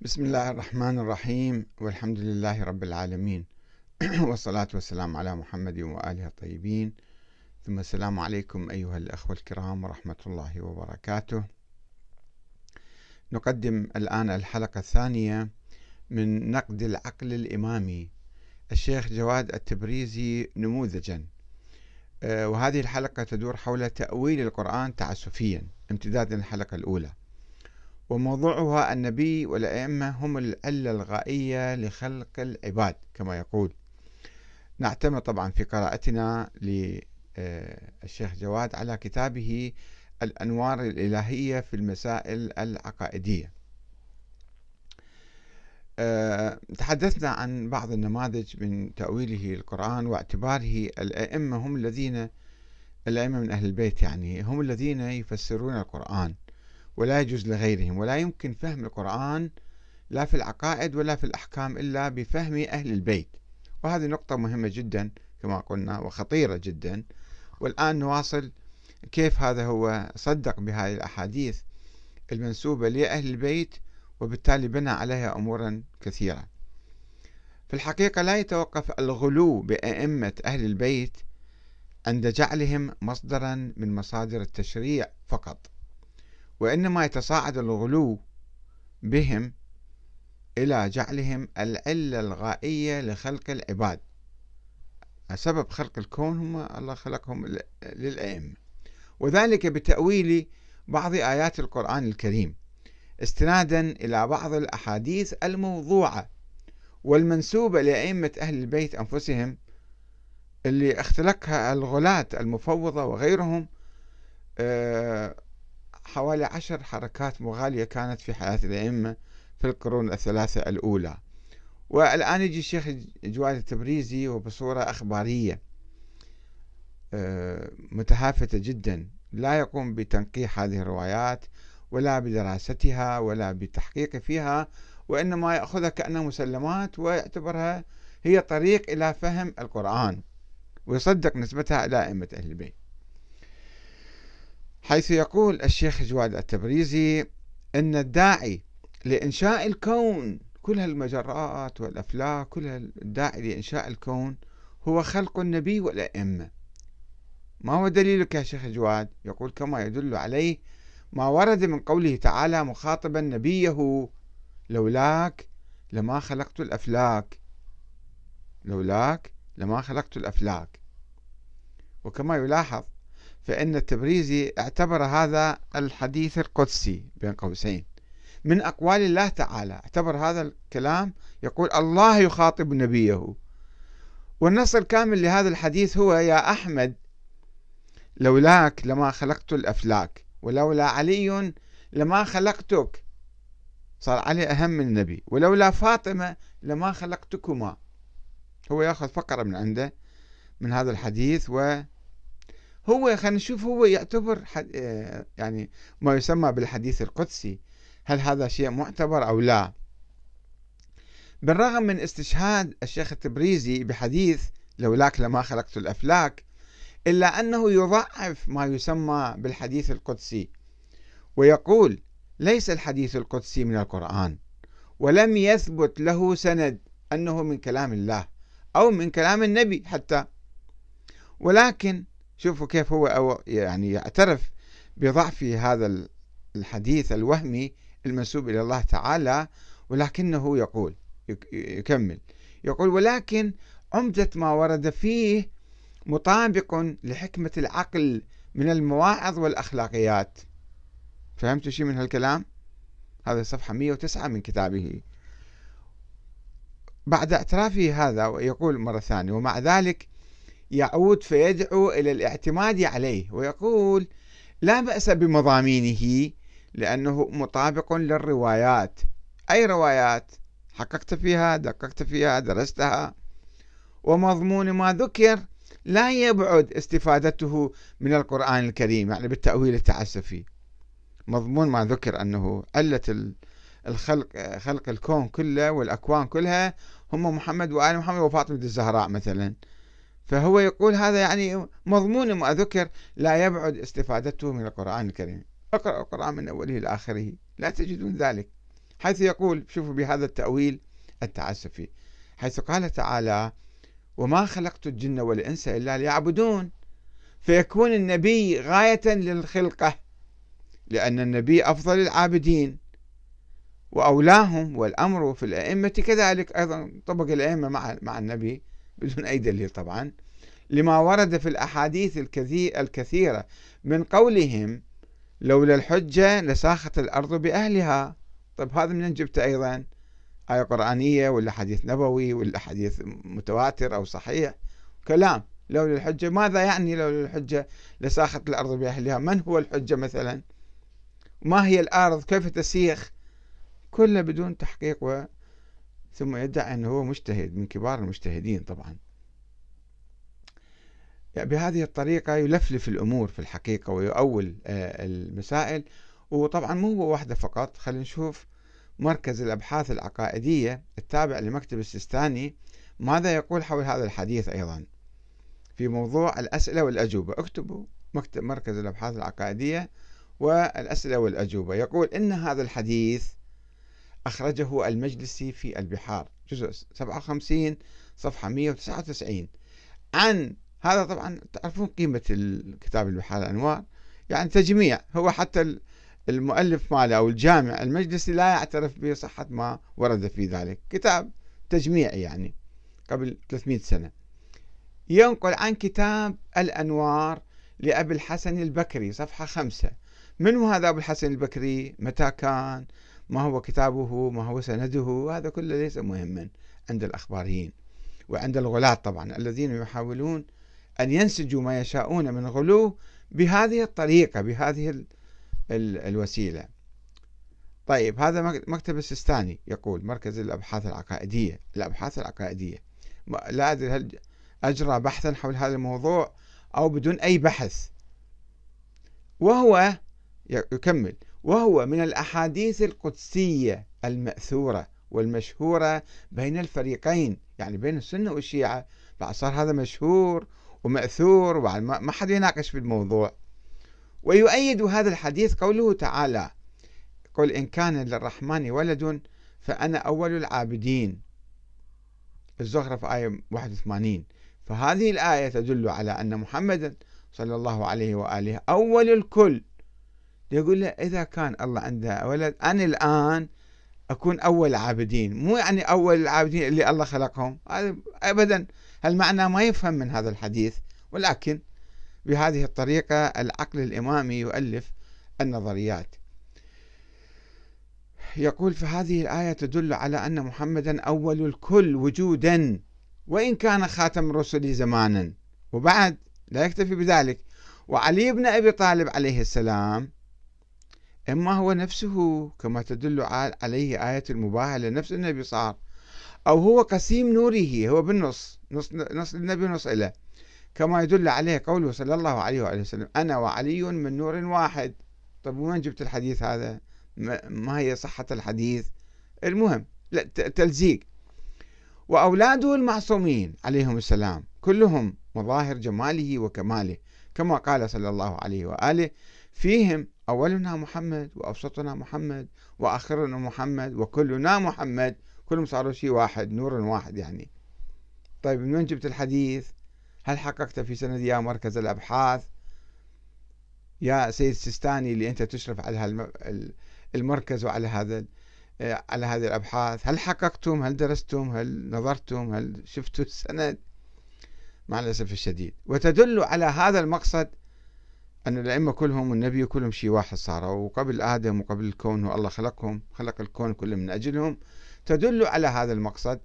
بسم الله الرحمن الرحيم والحمد لله رب العالمين. والصلاة والسلام على محمد وآله الطيبين. ثم السلام عليكم أيها الأخوة الكرام ورحمة الله وبركاته. نقدم الآن الحلقة الثانية من نقد العقل الإمامي. الشيخ جواد التبريزي نموذجا. آه، وهذه الحلقة تدور حول تأويل القرآن تعسفيا امتدادا للحلقة الأولى. وموضوعها النبي والأئمة هم العلة الغائية لخلق العباد كما يقول. نعتمد طبعا في قراءتنا للشيخ جواد على كتابه الأنوار الإلهية في المسائل العقائدية. أه، تحدثنا عن بعض النماذج من تأويله القرآن واعتباره الأئمة هم الذين الأئمة من أهل البيت يعني هم الذين يفسرون القرآن. ولا يجوز لغيرهم ولا يمكن فهم القرآن لا في العقائد ولا في الأحكام إلا بفهم أهل البيت. وهذه نقطة مهمة جدا كما قلنا وخطيرة جدا. والآن نواصل كيف هذا هو صدق بهذه الأحاديث المنسوبة لأهل البيت وبالتالي بنى عليها أمورا كثيرة. في الحقيقة لا يتوقف الغلو بأئمة أهل البيت عند جعلهم مصدرا من مصادر التشريع فقط. وإنما يتصاعد الغلو بهم إلى جعلهم العلة الغائية لخلق العباد. سبب خلق الكون هم الله خلقهم للأئمة. وذلك بتأويل بعض آيات القرآن الكريم استنادا إلى بعض الأحاديث الموضوعة والمنسوبة لأئمة أهل البيت أنفسهم اللي اختلقها الغلاة المفوضة وغيرهم آه، حوالي عشر حركات مغالية كانت في حياة الأئمة في القرون الثلاثة الأولى. والآن يجي الشيخ جواد التبريزي وبصورة أخبارية آه، متهافتة جدا. لا يقوم بتنقيح هذه الروايات ولا بدراستها ولا بالتحقيق فيها وإنما يأخذها كأنها مسلمات ويعتبرها هي طريق إلى فهم القرآن ويصدق نسبتها إلى أئمة أهل البيت. حيث يقول الشيخ جواد التبريزي أن الداعي لإنشاء الكون كل هالمجرات والأفلاك كل الداعي لإنشاء الكون هو خلق النبي والأئمة. ما هو دليلك يا شيخ جواد؟ يقول كما يدل عليه ما ورد من قوله تعالى مخاطبا نبيه لولاك لما خلقت الأفلاك لولاك لما خلقت الأفلاك. وكما يلاحظ فإن التبريزي اعتبر هذا الحديث القدسي بين قوسين. من أقوال الله تعالى اعتبر هذا الكلام يقول الله يخاطب نبيه. والنص الكامل لهذا الحديث هو يا أحمد لولاك لما خلقت الأفلاك ولولا علي لما خلقتك. صار علي أهم من النبي ولولا فاطمة لما خلقتكما. هو يأخذ فقرة من عنده من هذا الحديث و هو خلينا نشوف هو يعتبر آه، يعني ما يسمى بالحديث القدسي. هل هذا شيء معتبر أو لا؟ بالرغم من استشهاد الشيخ التبريزي بحديث لولاك لما خلقت الأفلاك إلا أنه يضعف ما يسمى بالحديث القدسي ويقول ليس الحديث القدسي من القرآن ولم يثبت له سند أنه من كلام الله أو من كلام النبي حتى. ولكن شوفوا كيف هو أو يعني يعترف بضعف هذا الحديث الوهمي المنسوب إلى الله تعالى ولكنه يقول يكمل. يقول ولكن عمدة ما ورد فيه مطابق لحكمة العقل من المواعظ والأخلاقيات. فهمت شيء من هالكلام؟ هذا صفحة 109 من كتابه. بعد اعترافه هذا يقول مرة ثانية ومع ذلك يعود فيدعو إلى الاعتماد عليه ويقول لا بأس بمضامينه لأنه مطابق للروايات. أي روايات؟ حققت فيها دققت فيها درستها. ومضمون ما ذكر لا يبعد استفادته من القرآن الكريم. يعني بالتأويل التعسفي. مضمون ما ذكر أنه علة الخلق خلق الكون كله والأكوان كلها هم محمد وآل محمد وفاطمة الزهراء مثلا. فهو يقول هذا يعني مضمون ما ذكر لا يبعد استفادته من القرآن الكريم. اقرأ القرآن من أوله إلى آخره. لا تجدون ذلك. حيث يقول شوفوا بهذا التأويل التعسفي حيث قال تعالى وما خلقت الجن والإنس إلا ليعبدون. فيكون النبي غاية للخلقة لأن النبي أفضل العابدين وأولاهم والأمر في الأئمة كذلك. أيضا طبق الأئمة مع مع النبي. بدون أي دليل طبعا لما ورد في الأحاديث الكثيرة من قولهم لولا الحجة لساخت الأرض بأهلها. طيب هذا من جبته أيضا؟ آية قرآنية ولا حديث نبوي ولا حديث متواتر أو صحيح؟ كلام. لولا الحجة. ماذا يعني لولا الحجة لساخت الأرض بأهلها؟ من هو الحجة مثلا؟ ما هي الأرض؟ كيف تسيخ؟ كله بدون تحقيق و ثم يدعي أنه هو مجتهد من كبار المجتهدين طبعا. يعني بهذه الطريقة يلفلف الأمور في الحقيقة ويؤول آه، المسائل وطبعا مو هو واحدة فقط. خلينا نشوف مركز الأبحاث العقائدية التابع لمكتب السيستاني ماذا يقول حول هذا الحديث أيضا. في موضوع الأسئلة والأجوبة. اكتبوا مكتب مركز الأبحاث العقائدية والأسئلة والأجوبة. يقول إن هذا الحديث أخرجه المجلسي في البحار. جزء 57 صفحة 199 عن هذا طبعا تعرفون قيمة الكتاب البحار الأنوار؟ يعني تجميع. هو حتى المؤلف ماله أو الجامع المجلسي لا يعترف بصحة ما ورد في ذلك. كتاب تجميعي يعني قبل 300 سنة. ينقل عن كتاب الأنوار لأبي الحسن البكري صفحة خمسة. من هذا أبو الحسن البكري؟ متى كان؟ ما هو كتابه ما هو سنده هذا كله ليس مهما عند الأخباريين وعند الغلاة طبعا الذين يحاولون أن ينسجوا ما يشاءون من غلو بهذه الطريقة بهذه ال ال الوسيلة. طيب هذا مكتب السيستاني يقول مركز الأبحاث العقائدية الأبحاث العقائدية. لا أدري هل أجرى بحثا حول هذا الموضوع أو بدون أي بحث. وهو يكمل. وهو من الأحاديث القدسية المأثورة والمشهورة بين الفريقين يعني بين السنة والشيعة. بعد صار هذا مشهور ومأثور ما حد يناقش في الموضوع. ويؤيد هذا الحديث قوله تعالى قل إن كان للرحمن ولد فأنا أول العابدين. الزخرف آية 81 فهذه الآية تدل على أن محمدا صلى الله عليه وآله أول الكل. يقول له إذا كان الله عنده ولد أنا الآن أكون أول العابدين. مو يعني أول العابدين اللي الله خلقهم. أبدا المعنى ما يفهم من هذا الحديث ولكن بهذه الطريقة العقل الإمامي يؤلف النظريات. يقول فهذه الآية تدل على أن محمدا أول الكل وجودا وإن كان خاتم الرسل زمانا. وبعد لا يكتفي بذلك. وعلي بن أبي طالب عليه السلام إما هو نفسه كما تدل عليه آية المباهلة نفس النبي صار أو هو قسيم نوره هو بالنص نص, نص النبي نص إله كما يدل عليه قوله صلى الله عليه وآله وسلم أنا وعلي من نور واحد. طيب وين جبت الحديث هذا؟ ما هي صحة الحديث؟ المهم لا تلزيق. وأولاده المعصومين عليهم السلام كلهم مظاهر جماله وكماله كما قال صلى الله عليه وآله. فيهم أولنا محمد وأوسطنا محمد وآخرنا محمد وكلنا محمد. كلهم صاروا شيء واحد نور واحد يعني. طيب من وين جبت الحديث؟ هل حققت في سند يا مركز الأبحاث؟ يا سيد سيستاني اللي أنت تشرف على المركز وعلى هذا على هذه الأبحاث. هل حققتم؟ هل درستم؟ هل نظرتم؟ هل شفتوا السند؟ مع الأسف الشديد. وتدل على هذا المقصد أن الأئمة كلهم والنبي كلهم شيء واحد صاروا وقبل آدم وقبل الكون والله خلقهم خلق الكون كله من أجلهم. تدل على هذا المقصد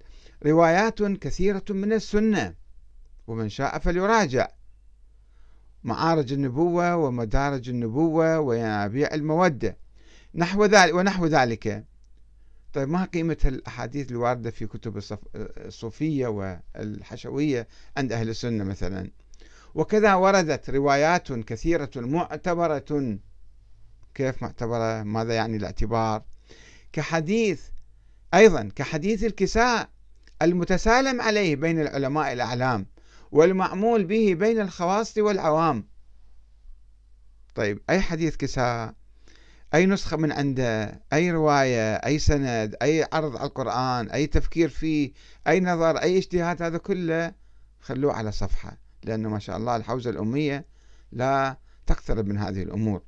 روايات كثيرة من السنة ومن شاء فليراجع. معارج النبوة ومدارج النبوة وينابيع المودة. نحو ذلك ونحو ذلك. طيب ما قيمة الأحاديث الواردة في كتب الصوفية والحشوية عند أهل السنة مثلا؟ وكذا وردت روايات كثيرة معتبرة كيف معتبرة؟ ماذا يعني الاعتبار؟ كحديث أيضا كحديث الكساء المتسالم عليه بين العلماء الأعلام والمعمول به بين الخواص والعوام. طيب أي حديث كساء؟ أي نسخة من عنده؟ أي رواية؟ أي سند؟ أي عرض على القرآن؟ أي تفكير فيه؟ أي نظر؟ أي اجتهاد؟ هذا كله خلوه على صفحة. لأنه ما شاء الله الحوزة الأمية لا تقترب من هذه الأمور.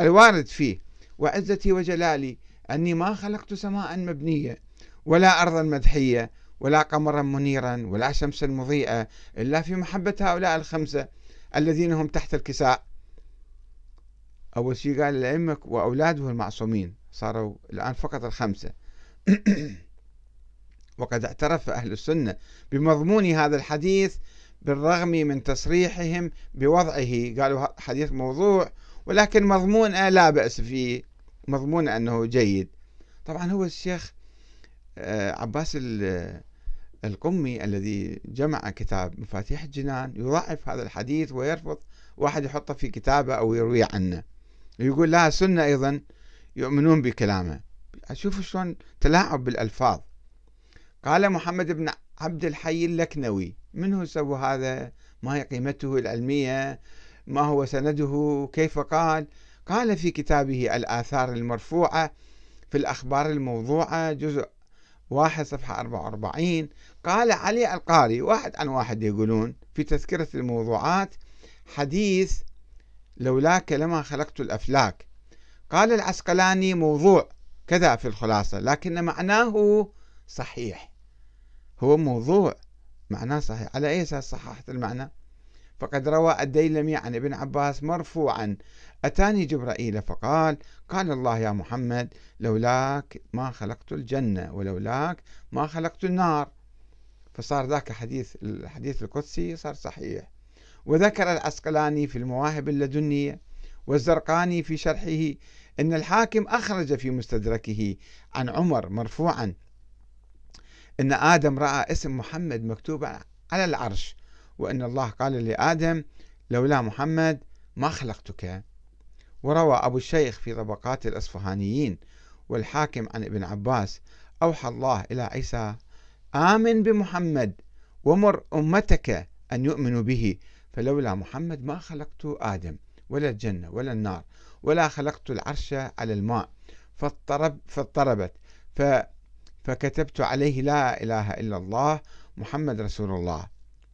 الوارد فيه وعزتي وجلالي أني ما خلقت سماء مبنية ولا أرضا مدحية ولا قمرا منيرا ولا شمسا مضيئة إلا في محبة هؤلاء الخمسة الذين هم تحت الكساء. أول شيء قال الأئمة وأولاده المعصومين صاروا الآن فقط الخمسة. وقد اعترف أهل السنة بمضمون هذا الحديث بالرغم من تصريحهم بوضعه. قالوا حديث موضوع ولكن مضمون لا بأس فيه. مضمون أنه جيد. طبعا هو الشيخ آه، عباس القمي الذي جمع كتاب مفاتيح الجنان يضعف هذا الحديث ويرفض واحد يحطه في كتابه أو يروي عنه. يقول لا السنة أيضا يؤمنون بكلامه. أشوف شلون تلاعب بالألفاظ. قال محمد بن عبد الحي اللكنوي من هو سوى هذا؟ ما هي قيمته العلمية؟ ما هو سنده؟ كيف قال؟ قال في كتابه الآثار المرفوعة في الأخبار الموضوعة جزء واحد صفحة 44 قال علي القاري واحد عن واحد يقولون في تذكرة الموضوعات حديث لولاك لما خلقت الأفلاك. قال العسقلاني موضوع كذا في الخلاصة لكن معناه صحيح. هو موضوع. معناه صحيح. على أي أساس صححت المعنى؟ فقد روى الديلمي عن ابن عباس مرفوعا. أتاني جبرائيل فقال قال الله يا محمد لولاك ما خلقت الجنة ولولاك ما خلقت النار. فصار ذاك حديث الحديث القدسي صار صحيح. وذكر العسقلاني في المواهب اللدنية والزرقاني في شرحه أن الحاكم أخرج في مستدركه عن عمر مرفوعا. أن آدم رأى اسم محمد مكتوبا على العرش وأن الله قال لآدم لولا محمد ما خلقتك. وروى أبو الشيخ في طبقات الأصفهانيين والحاكم عن ابن عباس أوحى الله إلى عيسى آمن بمحمد ومر أمتك أن يؤمنوا به فلولا محمد ما خلقت آدم ولا الجنة ولا النار ولا خلقت العرش على الماء فاضطرب فاضطربت. ف فكتبت عليه لا إله إلا الله محمد رسول الله.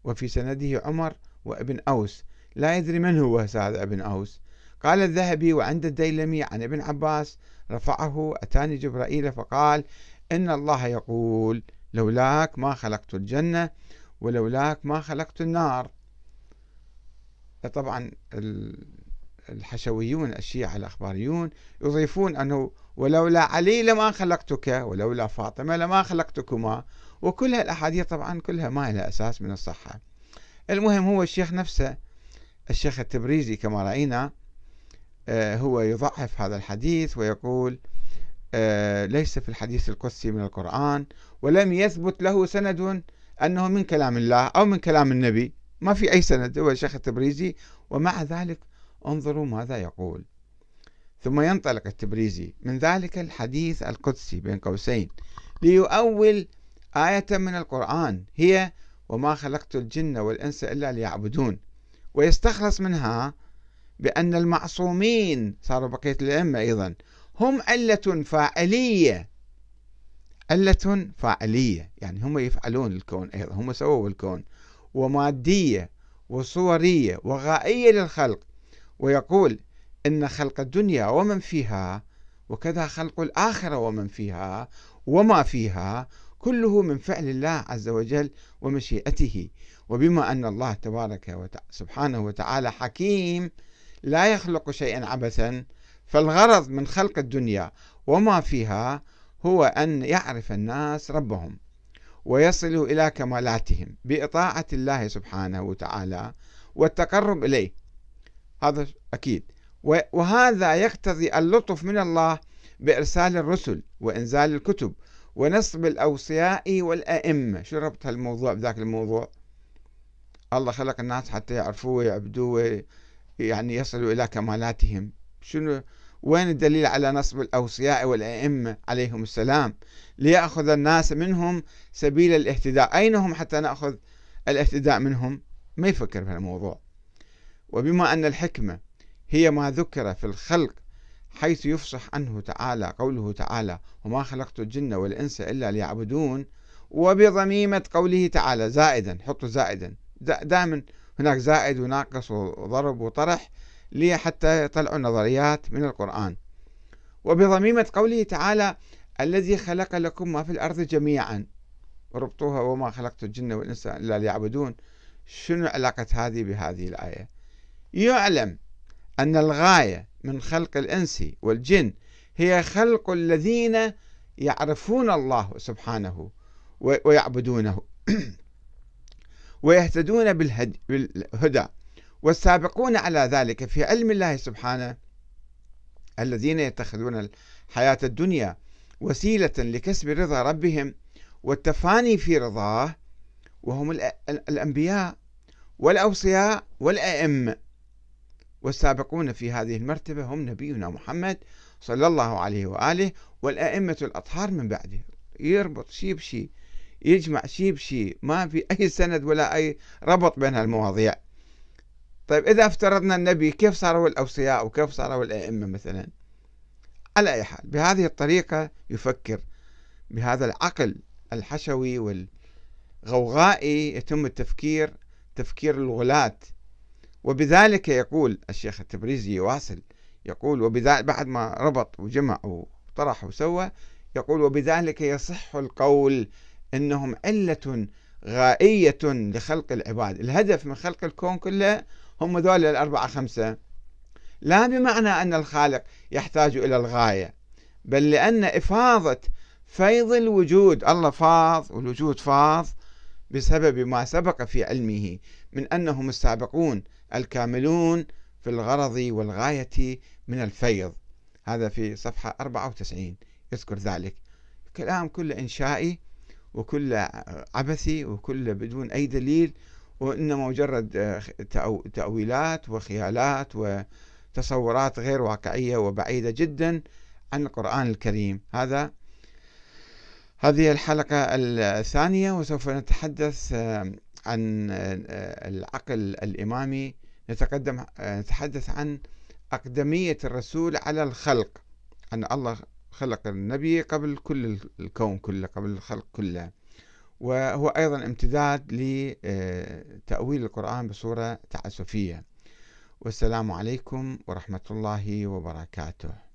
وفي سنده عمر وابن أوس. لا يدري من هو هذا ابن أوس. قال الذهبي وعند الديلمي عن ابن عباس رفعه أتاني جبرائيل فقال إن الله يقول لولاك ما خلقت الجنة ولولاك ما خلقت النار. طبعا الحشويون الشيعة الأخباريون يضيفون أنه ولولا علي لما خلقتك ولولا فاطمة لما خلقتكما وكل الأحاديث طبعا كلها ما لها أساس من الصحة. المهم هو الشيخ نفسه الشيخ التبريزي كما رأينا آه، هو يضعف هذا الحديث ويقول آه، ليس في الحديث القدسي من القرآن ولم يثبت له سند أنه من كلام الله أو من كلام النبي. ما في أي سند هو الشيخ التبريزي. ومع ذلك انظروا ماذا يقول. ثم ينطلق التبريزي. من ذلك الحديث القدسي بين قوسين ليؤول آية من القرآن. هي وما خلقت الجن والإنس إلا ليعبدون ويستخلص منها بأن المعصومين صاروا بقية الأئمة أيضا هم علة فاعلية. علة فاعلية يعني هم يفعلون الكون أيضا هم سووا الكون. ومادية وصورية وغائية للخلق. ويقول إن خلق الدنيا ومن فيها وكذا خلق الآخرة ومن فيها وما فيها كله من فعل الله عز وجل ومشيئته. وبما أن الله تبارك وتعالى سبحانه وتعالى حكيم لا يخلق شيئا عبثا فالغرض من خلق الدنيا وما فيها هو أن يعرف الناس ربهم ويصلوا إلى كمالاتهم بإطاعة الله سبحانه وتعالى والتقرب إليه. هذا أكيد. وهذا يقتضي اللطف من الله بإرسال الرسل وإنزال الكتب ونصب الأوصياء والأئمة. شو ربط هالموضوع بذاك الموضوع؟ الله خلق الناس حتى يعرفوه ويعبدوه يعني يصلوا إلى كمالاتهم. شنو؟ وين الدليل على نصب الأوصياء والأئمة عليهم السلام؟ ليأخذ الناس منهم سبيل الاهتداء. أين هم حتى نأخذ الاهتداء منهم؟ ما يفكر في الموضوع وبما أن الحكمة هي ما ذكر في الخلق حيث يفصح عنه تعالى قوله تعالى وما خلقت الجن والإنس إلا ليعبدون وبضميمة قوله تعالى زائدا حطوا زائدا دائما هناك زائد وناقص وضرب وطرح لي حتى يطلعوا نظريات من القرآن. وبضميمة قوله تعالى الذي خلق لكم ما في الأرض جميعا وربطوها وما خلقت الجن والإنس إلا ليعبدون شنو علاقة هذه بهذه الآية؟ يعلم أن الغاية من خلق الإنس والجن هي خلق الذين يعرفون الله سبحانه ويعبدونه. ويهتدون بالهدى. والسابقون على ذلك في علم الله سبحانه الذين يتخذون الحياة الدنيا وسيلة لكسب رضا ربهم والتفاني في رضاه وهم الأنبياء والأوصياء والأئمة. والسابقون في هذه المرتبة هم نبينا محمد صلى الله عليه وآله والأئمة الأطهار من بعده. يربط شيء بشيء يجمع شيء بشيء ما في أي سند ولا أي ربط بين المواضيع طيب إذا افترضنا النبي كيف صاروا الأوصياء وكيف صاروا الأئمة مثلا؟ على أي حال بهذه الطريقة يفكر بهذا العقل الحشوي والغوغائي يتم التفكير تفكير الغلاة. وبذلك يقول الشيخ التبريزي يواصل يقول وبذلك بعد ما ربط وجمع وطرح وسوى يقول وبذلك يصح القول إنهم علة غائية لخلق العباد. الهدف من خلق الكون كله هم ذول الأربعة خمسة. لا بمعنى أن الخالق يحتاج إلى الغاية بل لأن إفاضة فيض الوجود. الله فاض والوجود فاض بسبب ما سبق في علمه من أنهم السابقون الكاملون في الغرض والغاية من الفيض. هذا في صفحة 94 يذكر ذلك. كلام كله إنشائي وكله عبثي وكله بدون أي دليل وإنما مجرد آه، تأويلات وخيالات وتصورات غير واقعية وبعيدة جدا عن القرآن الكريم. هذا هذه الحلقة الثانية وسوف نتحدث آه، عن آه، العقل الإمامي نتقدم نتحدث عن أقدمية الرسول على الخلق أن الله خلق النبي قبل كل الكون كله قبل الخلق كله. وهو أيضا امتداد لتأويل القرآن بصورة تعسفية. والسلام عليكم ورحمة الله وبركاته.